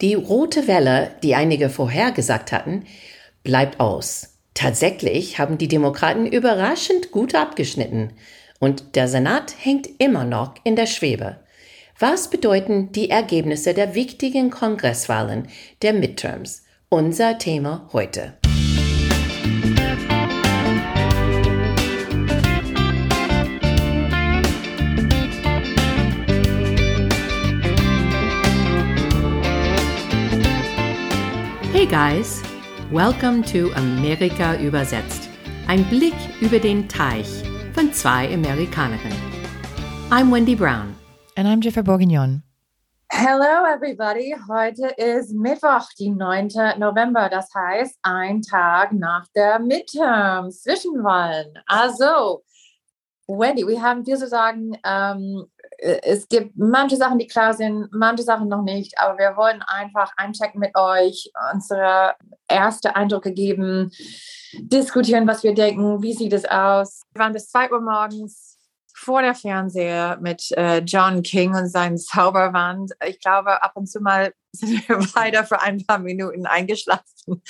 Die rote Welle, die einige vorhergesagt hatten, bleibt aus. Tatsächlich haben die Demokraten überraschend gut abgeschnitten und der Senat hängt immer noch in der Schwebe. Was bedeuten die Ergebnisse der wichtigen Kongresswahlen der Midterms? Unser Thema heute. Hey guys, welcome to Amerika übersetzt. Ein Blick über den Teich von zwei Amerikanerinnen. I'm Wendy Brown. And I'm Jennifer Bourguignon. Hello everybody. Heute ist Mittwoch, die 9. November. Das heißt, ein Tag nach der Midterm, Zwischenwahlen. Also, Wendy, wir haben viel zu sagen. Ähm, äh, es gibt manche Sachen, die klar sind, manche Sachen noch nicht, aber wir wollen einfach einchecken mit euch, unsere erste Eindrücke geben, diskutieren, was wir denken, wie sieht es aus. Wir waren bis 2 Uhr morgens vor der Fernseher mit äh, John King und seinem Zauberwand. Ich glaube, ab und zu mal sind wir weiter für ein paar Minuten eingeschlafen.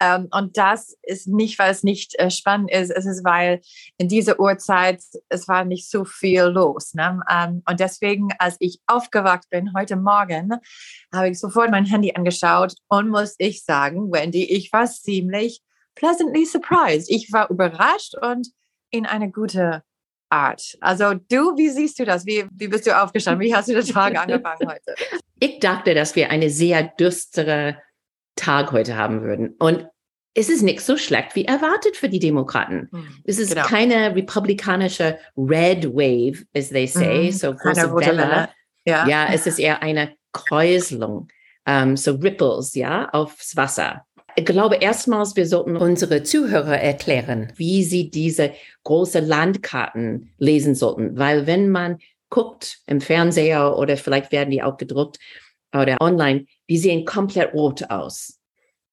Ähm, und das ist nicht, weil es nicht äh, spannend ist, es ist, weil in dieser Uhrzeit es war nicht so viel los. Ne? Ähm, und deswegen, als ich aufgewacht bin heute Morgen, habe ich sofort mein Handy angeschaut und muss ich sagen, Wendy, ich war ziemlich pleasantly surprised. Ich war überrascht und in eine gute Art. Also du, wie siehst du das? Wie, wie bist du aufgestanden? Wie hast du den Tag angefangen heute? Ich dachte, dass wir eine sehr düstere Tag heute haben würden. Und es ist nicht so schlecht wie erwartet für die Demokraten. Mhm, es ist genau. keine republikanische Red Wave, as they say, mhm, so große Welle. Welle. Ja. ja, es ist eher eine Kräuselung, um, ähm, so Ripples, ja, aufs Wasser. Ich glaube, erstmals, wir sollten unsere Zuhörer erklären, wie sie diese große Landkarten lesen sollten. Weil wenn man guckt im Fernseher oder vielleicht werden die auch gedruckt oder online, die sehen komplett rot aus.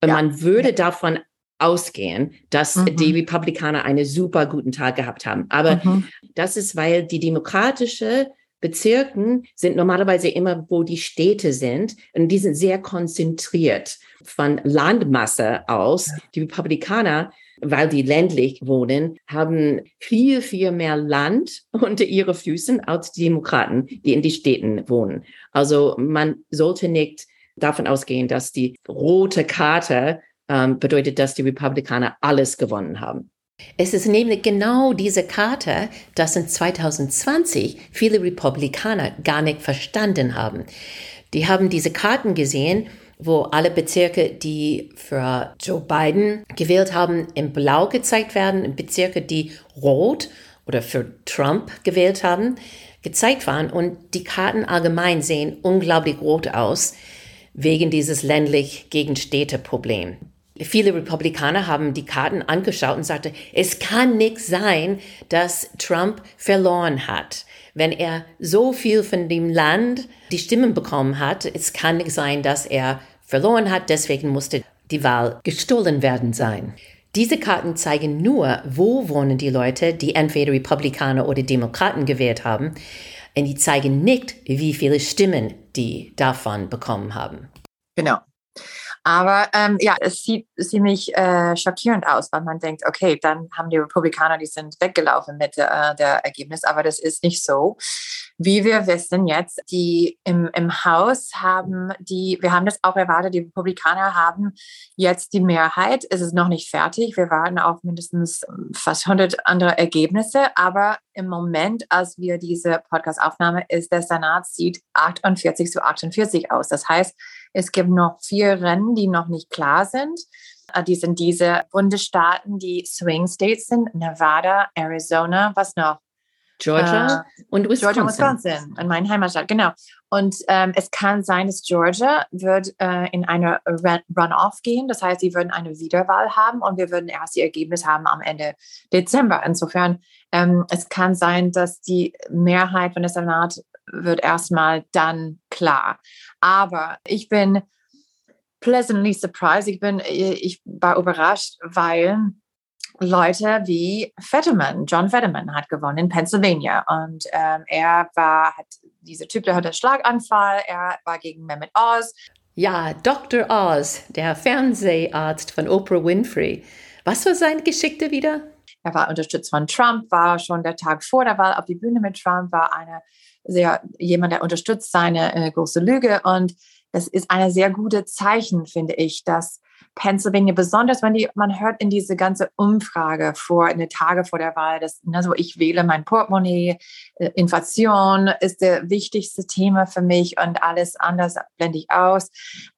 Und ja. man würde davon ausgehen, dass mhm. die Republikaner einen super guten Tag gehabt haben. Aber mhm. das ist, weil die demokratische Bezirken sind normalerweise immer, wo die Städte sind. Und die sind sehr konzentriert von Landmasse aus. Die Republikaner, weil die ländlich wohnen, haben viel, viel mehr Land unter ihren Füßen als die Demokraten, die in die Städten wohnen. Also man sollte nicht davon ausgehen, dass die rote Karte ähm, bedeutet, dass die Republikaner alles gewonnen haben. Es ist nämlich genau diese Karte, das in 2020 viele Republikaner gar nicht verstanden haben. Die haben diese Karten gesehen, wo alle Bezirke, die für Joe Biden gewählt haben, in Blau gezeigt werden, Bezirke, die rot oder für Trump gewählt haben, gezeigt waren. Und die Karten allgemein sehen unglaublich rot aus, wegen dieses ländlich gegen Städte Problem viele Republikaner haben die Karten angeschaut und sagte, es kann nicht sein, dass Trump verloren hat. Wenn er so viel von dem Land die Stimmen bekommen hat, es kann nicht sein, dass er verloren hat, deswegen musste die Wahl gestohlen werden sein. Diese Karten zeigen nur, wo wohnen die Leute, die entweder Republikaner oder Demokraten gewählt haben. Und die zeigen nicht, wie viele Stimmen die davon bekommen haben. Genau. Aber ähm, ja, es sieht ziemlich äh, schockierend aus, weil man denkt, okay, dann haben die Republikaner, die sind weggelaufen mit äh, der Ergebnis, aber das ist nicht so. Wie wir wissen jetzt, die im, im Haus haben die, wir haben das auch erwartet, die Republikaner haben jetzt die Mehrheit. Es ist noch nicht fertig. Wir warten auf mindestens fast 100 andere Ergebnisse. Aber im Moment, als wir diese Podcast-Aufnahme, ist der Senat sieht 48 zu 48 aus. Das heißt, es gibt noch vier Rennen, die noch nicht klar sind. Äh, die sind diese Bundesstaaten, die Swing States sind, Nevada, Arizona, was noch? Georgia äh, und Wisconsin. Georgia und Wisconsin, in meiner Heimatstadt, genau. Und ähm, es kann sein, dass Georgia wird äh, in eine Runoff gehen. Das heißt, sie würden eine Wiederwahl haben und wir würden erst die Ergebnisse haben am Ende Dezember. Insofern, ähm, es kann sein, dass die Mehrheit von der Senat wird erstmal dann klar. Aber ich bin pleasantly surprised. Ich bin, ich war überrascht, weil Leute wie Fetterman, John Fetterman hat gewonnen in Pennsylvania und ähm, er war, hat, dieser Typ, der hatte Schlaganfall, er war gegen Mehmet Oz. Ja, Dr. Oz, der Fernseharzt von Oprah Winfrey. Was war seine Geschichte wieder? Er war unterstützt von Trump, war schon der Tag vor der Wahl auf die Bühne mit Trump, war eine sehr, jemand, der unterstützt seine äh, große Lüge. Und es ist eine sehr gute Zeichen, finde ich, dass Pennsylvania, besonders wenn die, man hört in diese ganze Umfrage vor, eine Tage vor der Wahl, dass, also ich wähle mein Portemonnaie, äh, Inflation ist der wichtigste Thema für mich und alles anders blende ich aus.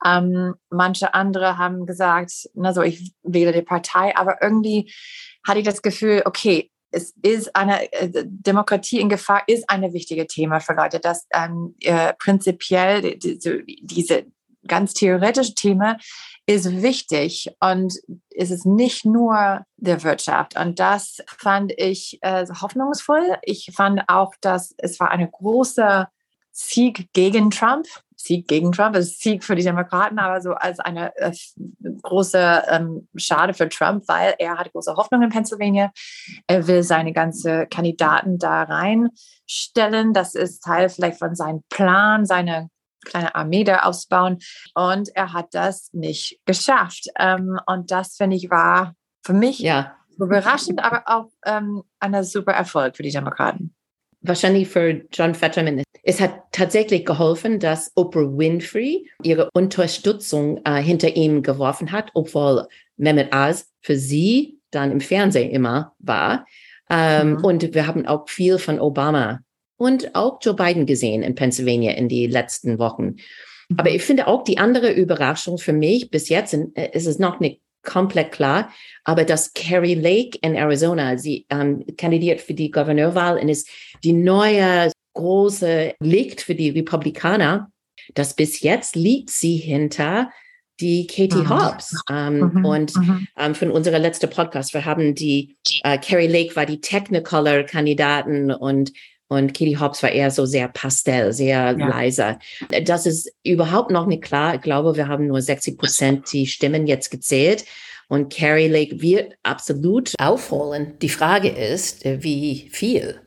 Ähm, manche andere haben gesagt, also ich wähle die Partei, aber irgendwie hatte ich das Gefühl, okay, es ist eine äh, Demokratie in Gefahr ist ein wichtiges Thema für Leute, dass ähm, äh, prinzipiell diese, diese ganz theoretische Thema ist wichtig und es ist nicht nur der Wirtschaft. Und das fand ich äh, hoffnungsvoll. Ich fand auch, dass es war eine große Sieg gegen Trump. Sieg gegen Trump, ist Sieg für die Demokraten, aber so als eine äh, große ähm, Schade für Trump, weil er hat große Hoffnung in Pennsylvania. Er will seine ganze Kandidaten da reinstellen. Das ist Teil vielleicht von seinem Plan, seine kleine Armee da aufbauen. Und er hat das nicht geschafft. Ähm, und das, finde ich, war für mich ja. überraschend, aber auch ähm, ein super Erfolg für die Demokraten. Wahrscheinlich für John Fetterman. Es hat tatsächlich geholfen, dass Oprah Winfrey ihre Unterstützung äh, hinter ihm geworfen hat, obwohl Mehmet Oz für sie dann im Fernsehen immer war. Ähm, mhm. Und wir haben auch viel von Obama und auch Joe Biden gesehen in Pennsylvania in die letzten Wochen. Aber ich finde auch die andere Überraschung für mich bis jetzt äh, ist es noch nicht komplett klar, aber dass Carrie Lake in Arizona, sie ähm, kandidiert für die Gouverneurwahl und ist die neue große Licht für die Republikaner, dass bis jetzt liegt sie hinter die Katie mhm. Hobbs. Ähm, mhm. Und mhm. Ähm, von unserer letzten Podcast, wir haben die, äh, Carrie Lake war die Technicolor-Kandidaten und und Katie Hobbs war eher so sehr pastell, sehr ja. leiser. Das ist überhaupt noch nicht klar. Ich glaube, wir haben nur 60 Prozent die Stimmen jetzt gezählt. Und Carrie Lake wird absolut aufholen. Die Frage ist, äh, wie viel?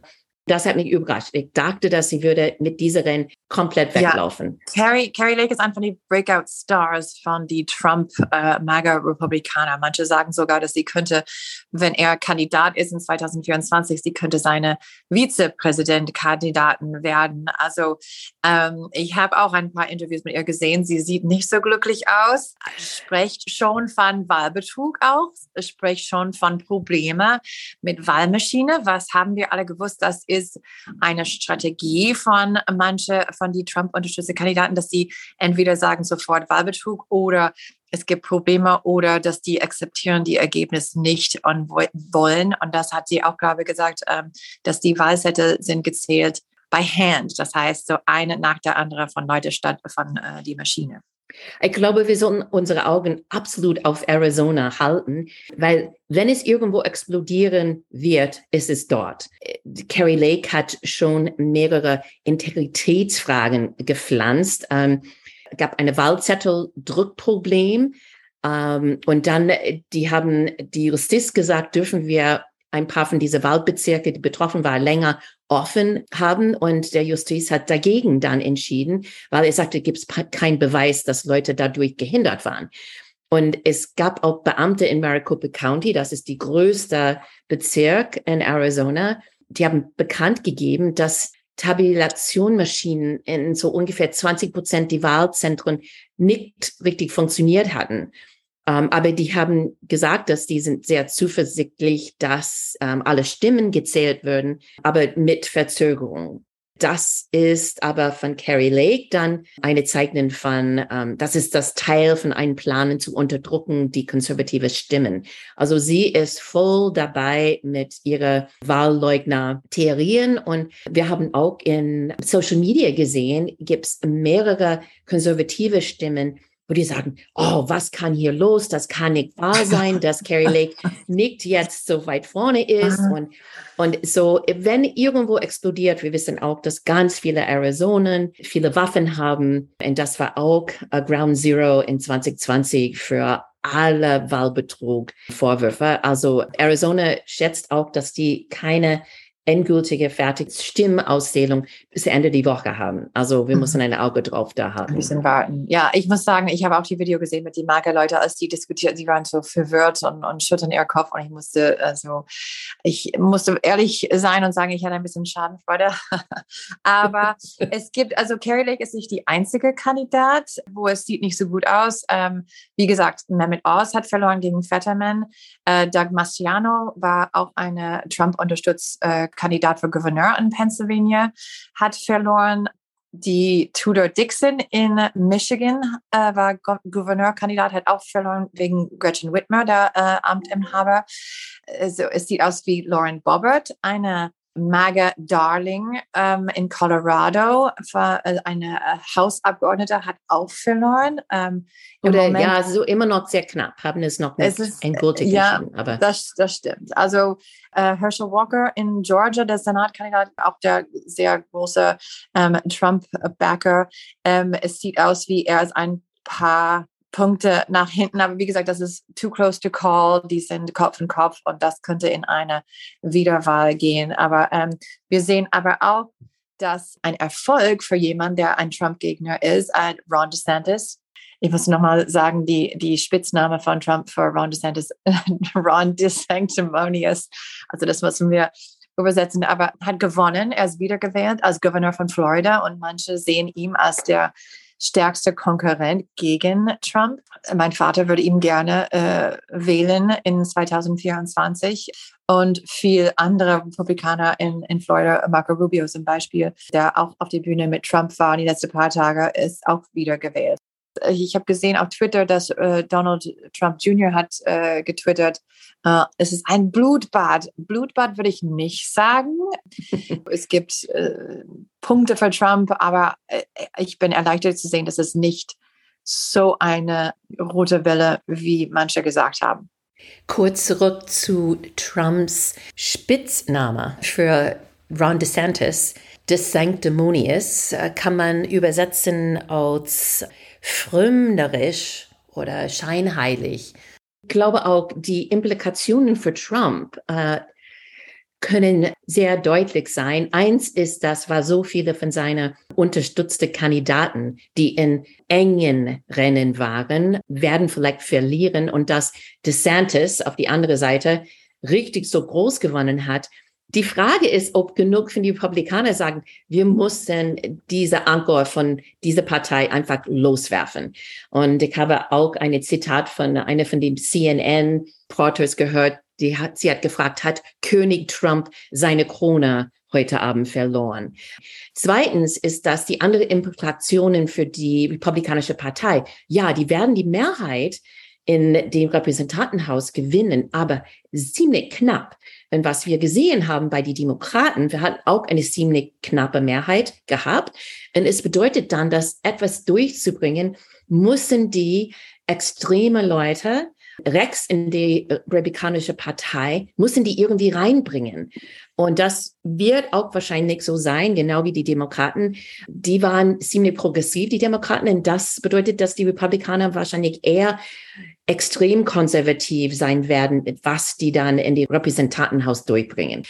Das hat mich überrascht. Ich dachte, dass sie würde mit dieser Rennen komplett weglaufen. Ja. Carrie, Carrie Lake ist einfach die Breakout Stars von die Trump äh, MAGA Republikaner. Manche sagen sogar, dass sie könnte, wenn er Kandidat ist in 2024, sie könnte seine Vizepräsident-Kandidaten werden. Also ähm, ich habe auch ein paar Interviews mit ihr gesehen. Sie sieht nicht so glücklich aus. Spricht schon von Wahlbetrug auch. Spricht schon von Probleme mit Wahlmaschine. Was haben wir alle gewusst? Das ist eine Strategie von manche von die Trump unterstützten Kandidaten, dass sie entweder sagen sofort Wahlbetrug oder es gibt Probleme oder dass die akzeptieren die Ergebnisse nicht und wollen. Und das hat sie auch, glaube ich, gesagt, ähm, dass die Wahlzettel sind gezählt by hand. Das heißt, so eine nach der anderen von Leute statt von äh, die Maschine. Ich glaube, wir sollten unsere Augen absolut auf Arizona halten, weil wenn es irgendwo explodieren wird, ist es dort. Carrie Lake hat schon mehrere Integritätsfragen gepflanzt. Ähm, gab eine Wahlzettel-Druckproblem. Ähm, und dann, die haben die Justiz gesagt, dürfen wir ein paar von diesen Waldbezirke, die betroffen waren, länger offen haben. Und der Justiz hat dagegen dann entschieden, weil er sagte, gibt es keinen Beweis, dass Leute dadurch gehindert waren. Und es gab auch Beamte in Maricopa County, das ist die größte Bezirk in Arizona, die haben bekannt gegeben, dass Tabulationmaschinen in so ungefähr 20 Prozent die Wahlzentren nicht richtig funktioniert hatten. Ähm, aber die haben gesagt, dass die sind sehr zuversichtlich, dass ähm, alle Stimmen gezählt würden, aber mit Verzögerung. Das ist aber von Carrie Lake dann eine Zeichnung von, ähm, das ist das Teil von einem Plan zu unterdrücken, die konservative Stimmen. Also sie ist voll dabei mit ihrer Wahlleugner-Theorien und wir haben auch in Social Media gesehen, gibt es mehrere konservative Stimmen, wo die sagen, oh, was kann hier los? Das kann nicht wahr sein, dass Carrie Lake nicht jetzt so weit vorne ist. Und, und so, wenn irgendwo explodiert, wir wissen auch, dass ganz viele Arizonen viele Waffen haben. Und das war auch uh, Ground Zero in 2020 für alle Wahlbetrug Vorwürfe. Also Arizona schätzt auch, dass die keine endgültige, fertige Stimmauszählung bis Ende die Woche haben. Also wir mhm. müssen ein Auge drauf da haben. Ein bisschen warten. Ja, ich muss sagen, ich habe auch die Video gesehen mit den Magerleute, als die diskutierten, sie waren so verwirrt und, und schütteln ihr Kopf und ich musste, also ich musste ehrlich sein und sagen, ich hatte ein bisschen Schadenfreude. Aber es gibt, also Carrie Lake ist nicht die einzige Kandidat, wo es sieht nicht so gut aus. Ähm, wie gesagt, Mehmet Oz hat verloren gegen Fetterman. Äh, Doug Mastriano war auch eine Trump-unterstützt äh, Kandidat für Gouverneur in Pennsylvania, hat verloren. Die Tudor Dixon in Michigan äh, war Go Gouverneurkandidat, hat auch verloren wegen Gretchen Whitmer, der äh, Amtinhaber. Also, es sieht aus wie Lauren Bobbert, eine MAGA Darling ähm, in Colorado, äh, eine äh, Hausabgeordnete, hat auch verloren. Ähm, Oder Moment, ja, so immer noch sehr knapp, haben es noch nicht es endgültig ja, aber das, das stimmt. Also äh, Herschel Walker in Georgia, der Senatkandidat, auch der sehr große ähm, Trump-Backer. Ähm, es sieht aus, wie er ist ein paar Punkte nach hinten. Aber wie gesagt, das ist too close to call. Die sind Kopf in Kopf und das könnte in eine Wiederwahl gehen. Aber ähm, wir sehen aber auch, dass ein Erfolg für jemanden, der ein Trump-Gegner ist, ein Ron DeSantis. Ich muss nochmal sagen, die, die Spitzname von Trump für Ron DeSantis, Ron DeSanctimonious. Also das müssen wir übersetzen, aber hat gewonnen. Er ist wiedergewählt als Gouverneur von Florida und manche sehen ihn als der stärkster Konkurrent gegen Trump. Mein Vater würde ihn gerne äh, wählen in 2024 und viel andere Republikaner in, in Florida, Marco Rubio zum Beispiel, der auch auf der Bühne mit Trump war die letzten paar Tage, ist auch wieder gewählt. Ich habe gesehen auf Twitter, dass äh, Donald Trump Jr. hat äh, getwittert, äh, es ist ein Blutbad. Blutbad würde ich nicht sagen. es gibt äh, Punkte für Trump, aber äh, ich bin erleichtert zu sehen, dass es nicht so eine rote Welle, wie manche gesagt haben. Kurz zurück zu Trumps Spitzname für Ron DeSantis. Des Sanctimonious äh, kann man übersetzen als frömmlerisch oder scheinheilig. Ich glaube auch, die Implikationen für Trump äh, können sehr deutlich sein. Eins ist, das war so viele von seinen unterstützten Kandidaten, die in engen Rennen waren, werden vielleicht verlieren und dass DeSantis auf die andere Seite richtig so groß gewonnen hat, die Frage ist, ob genug von den Republikanern sagen, wir mussten diese Anker von dieser Partei einfach loswerfen. Und ich habe auch ein Zitat von einer von den CNN Reporters gehört, die hat, sie hat gefragt, hat König Trump seine Krone heute Abend verloren. Zweitens ist das die andere Implikationen für die Republikanische Partei. Ja, die werden die Mehrheit in dem Repräsentantenhaus gewinnen, aber ziemlich knapp. Denn was wir gesehen haben bei den Demokraten, wir hatten auch eine ziemlich knappe Mehrheit gehabt. Und es bedeutet dann, dass etwas durchzubringen, müssen die extreme Leute rechts in die republikanische Partei, müssen die irgendwie reinbringen. Und das wird auch wahrscheinlich so sein, genau wie die Demokraten. Die waren ziemlich progressiv, die Demokraten. Und das bedeutet, dass die Republikaner wahrscheinlich eher extrem konservativ sein werden, was die dann in die Repräsentantenhaus durchbringen.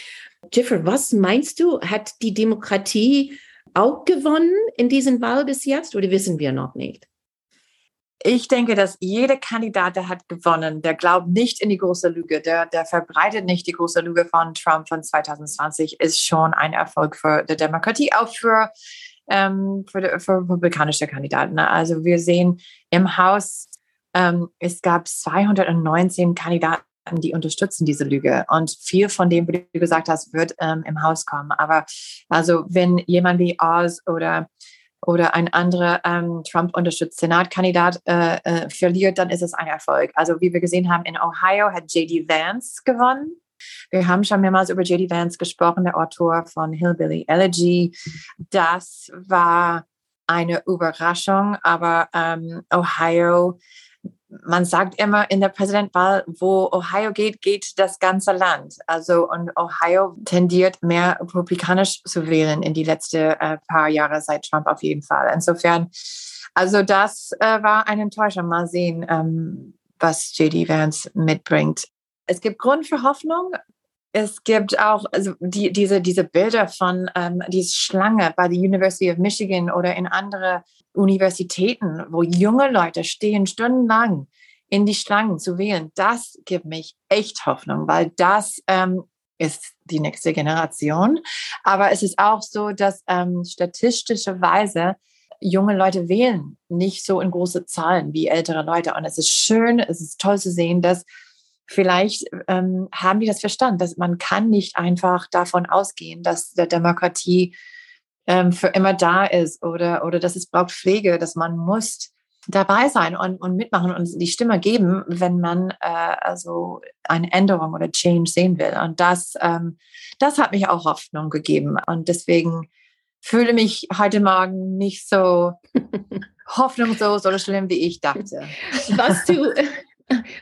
Jiffer, was meinst du, hat die Demokratie auch gewonnen in diesen Wahl bis jetzt oder wissen wir noch nicht? Ich denke, dass jeder Kandidat, der hat gewonnen, der glaubt nicht in die große Lüge, der, der verbreitet nicht die große Lüge von Trump von 2020, ist schon ein Erfolg für die Demokratie, auch für, ähm, für, für republikanische Kandidaten. Also wir sehen im Haus, ähm, es gab 219 Kandidaten, die unterstützen diese Lüge. Und viel von dem, wie du gesagt hast, wird ähm, im Haus kommen. Aber also wenn jemand wie Oz oder oder ein anderer ähm, Trump-unterstützter Senatkandidat äh, äh, verliert, dann ist es ein Erfolg. Also wie wir gesehen haben, in Ohio hat J.D. Vance gewonnen. Wir haben schon mehrmals über J.D. Vance gesprochen, der Autor von Hillbilly Elegy. Das war eine Überraschung, aber ähm, Ohio man sagt immer in der Präsidentwahl, wo Ohio geht, geht das ganze Land. Also und Ohio tendiert mehr republikanisch zu wählen in die letzten äh, paar Jahre seit Trump auf jeden Fall. Insofern, also das äh, war eine Enttäuschung. Mal sehen, ähm, was JD Vance mitbringt. Es gibt Grund für Hoffnung. es gibt auch also die, diese, diese Bilder von ähm, dieser Schlange bei der University of Michigan oder in andere Universitäten, wo junge Leute stehen stundenlang in die Schlangen zu wählen. Das gibt mich echt Hoffnung, weil das ähm, ist die nächste Generation. Aber es ist auch so, dass ähm, statistischerweise junge Leute wählen nicht so in große Zahlen wie ältere Leute. Und es ist schön, es ist toll zu sehen, dass vielleicht ähm, haben die das verstanden, dass man kann nicht einfach davon ausgehen, dass der Demokratie ähm, für immer da ist oder, oder dass es braucht Pflege, dass man muss dabei sein und, und mitmachen und die Stimme geben, wenn man äh, also eine Änderung oder Change sehen will. Und das, ähm, das hat mich auch Hoffnung gegeben. Und deswegen fühle mich heute Morgen nicht so hoffnungslos oder schlimm, wie ich dachte. Was du,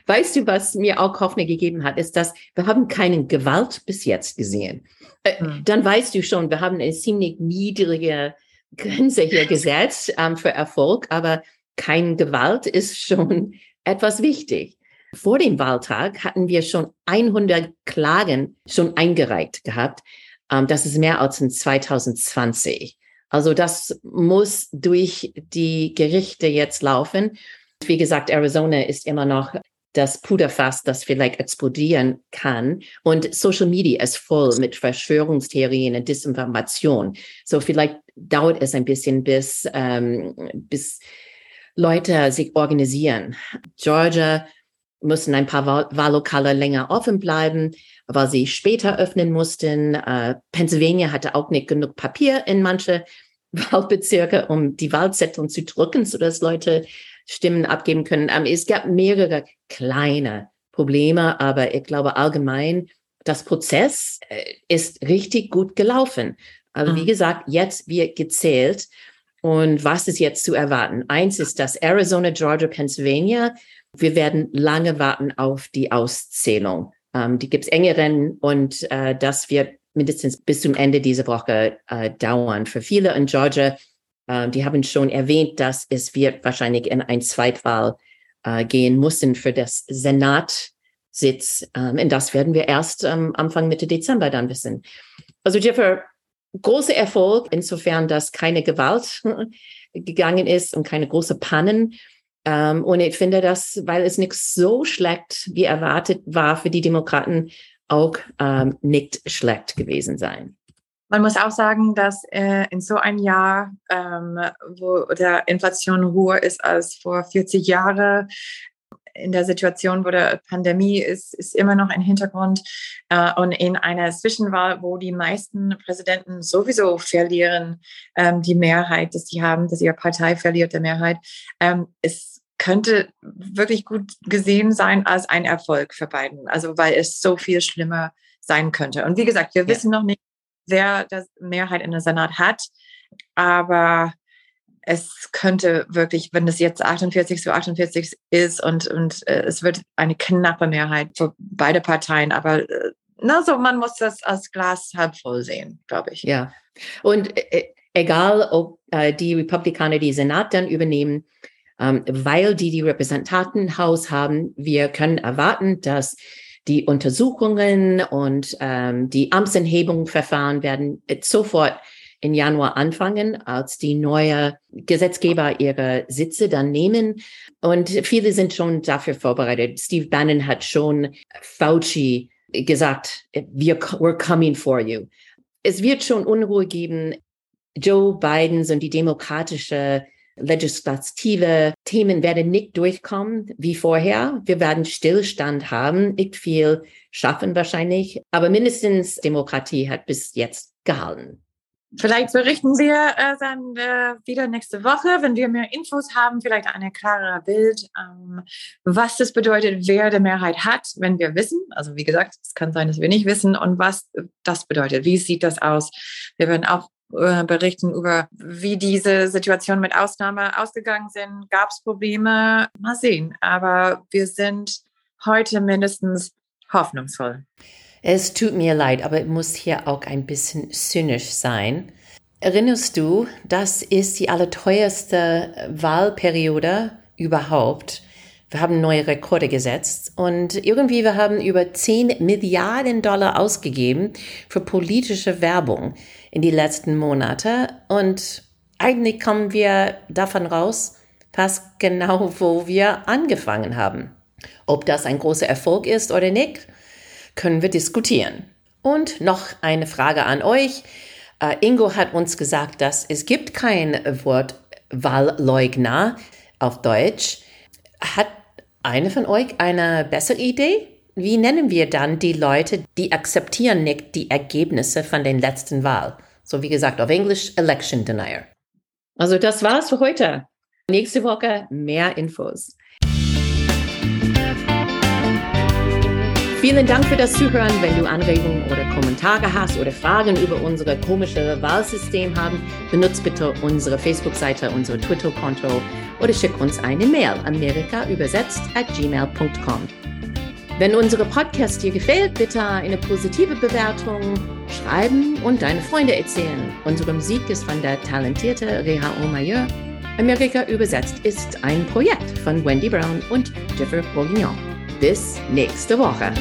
weißt du, was mir auch Hoffnung gegeben hat, ist, dass wir haben keine Gewalt bis jetzt gesehen. Äh, hm. Dann weißt du schon, wir haben eine ziemlich niedrige Grenze hier gesetzt ähm, für Erfolg, aber kein Gewalt ist schon etwas wichtig. Vor dem Wahltag hatten wir schon 100 Klagen schon eingereicht gehabt. Ähm, das ist mehr als in 2020. Also das muss durch die Gerichte jetzt laufen. Wie gesagt, Arizona ist immer noch das Puderfass, das vielleicht explodieren kann. Und Social Media ist voll mit Verschwörungstheorien und Disinformation. So vielleicht dauert es ein bisschen, bis, ähm, bis Leute sich organisieren. Georgia mussten ein paar Wahllokale länger offen bleiben, weil sie später öffnen mussten. Uh, Pennsylvania hatte auch nicht genug Papier in manche Wahlbezirke, um die Wahlzettel zu drücken, sodass Leute Stimmen abgeben können. Um, es gab mehrere kleine Probleme, aber ich glaube allgemein, das Prozess äh, ist richtig gut gelaufen. Also wie mhm. gesagt, jetzt wird gezählt und was ist jetzt zu erwarten? Eins ist das Arizona, Georgia, Pennsylvania. Wir werden lange warten auf die Auszählung. Ähm, die gibt's engeren und äh, das wird mindestens bis zum Ende dieser Woche äh, dauern. Für viele in Georgia, die haben schon erwähnt, dass es wird wahrscheinlich in ein Zweitwahl äh, gehen müssen für das Senatsitz. Ähm, und das werden wir erst ähm, Anfang Mitte Dezember dann wissen. Also Jeffer, großer Erfolg, insofern, dass keine Gewalt gegangen ist und keine große Pannen. Ähm, und ich finde das, weil es nicht so schlecht wie erwartet war für die Demokraten, auch ähm, nicht schlecht gewesen sein. Man muss auch sagen, dass äh, in so ein Jahr, ähm, wo der Inflation hoher ist als vor 40 Jahren, in der Situation, wo der Pandemie ist, ist immer noch ein Hintergrund. Äh, und in einer Zwischenwahl, wo die meisten Präsidenten sowieso verlieren, ähm, die Mehrheit, dass sie haben, dass ihre Partei verliert, der Mehrheit, ähm, es könnte wirklich gut gesehen sein als ein Erfolg für Biden. Also, weil es so viel schlimmer sein könnte. Und wie gesagt, wir ja. wissen noch nicht, wer das Mehrheit in der Senat hat. Aber es könnte wirklich, wenn es jetzt 48 zu 48 ist und, und äh, es wird eine knappe Mehrheit für beide Parteien, aber äh, na, so, man muss das als Glas halb voll sehen, glaube ich. Ja, und äh, egal, ob äh, die Republikaner die Senat dann übernehmen, ähm, weil die die Repräsentantenhaus haben, wir können erwarten, dass die Untersuchungen und ähm, die Amtsenthebungsverfahren werden sofort in Januar anfangen, als die neue Gesetzgeber ihre Sitze dann nehmen. Und viele sind schon dafür vorbereitet. Steve Bannon hat schon Fauci gesagt, we're coming for you. Es wird schon Unruhe geben. Joe Bidens und die demokratische legislative Themen werden nicht durchkommen wie vorher. Wir werden Stillstand haben, nicht viel schaffen wahrscheinlich, aber mindestens Demokratie hat bis jetzt gehalten. Vielleicht berichten wir äh, dann äh, wieder nächste Woche, wenn wir mehr Infos haben, vielleicht ein klarer Bild, ähm, was das bedeutet, wer die Mehrheit hat, wenn wir wissen. Also wie gesagt, es kann sein, dass wir nicht wissen und was das bedeutet. Wie sieht das aus? Wir werden auch äh, berichten über, wie diese Situation mit Ausnahme ausgegangen sind. Gab es Probleme? Mal sehen. Aber wir sind heute mindestens hoffnungsvoll. Es tut mir leid, aber ich muss hier auch ein bisschen zynisch sein. Erinnerst du, das ist die allerteuerste Wahlperiode überhaupt Wir haben neue Rekorde gesetzt und irgendwie wir haben über 10 Milliarden Dollar ausgegeben für politische Werbung in die letzten Monate und eigentlich kommen wir davon raus, fast genau, wo wir angefangen haben. Ob das ein großer Erfolg ist oder nicht, können wir diskutieren. Und noch eine Frage an euch. Uh, Ingo hat uns gesagt, dass es gibt kein Wort Wahlleugner auf Deutsch. Hat eine von euch eine bessere Idee? Wie nennen wir dann die Leute, die akzeptieren nicht die Ergebnisse von den letzten Wahlen? So wie gesagt, auf Englisch Election Denier. Also das war's für heute. Nächste Woche mehr Infos. Vielen Dank für das Zuhören. Wenn du Anregungen oder Kommentare hast oder Fragen über unser komisches Wahlsystem haben, benutzt bitte unsere Facebook-Seite, unser Twitter-Konto oder schick uns eine Mail Amerika übersetzt at gmail.com. Wenn unsere Podcast dir gefällt, bitte eine positive Bewertung schreiben und deine Freunde erzählen. Unsere Musik ist von der talentierten Reha Omayer. Amerika übersetzt ist ein Projekt von Wendy Brown und Jeffrey Bourguignon. Bis nächste Woche.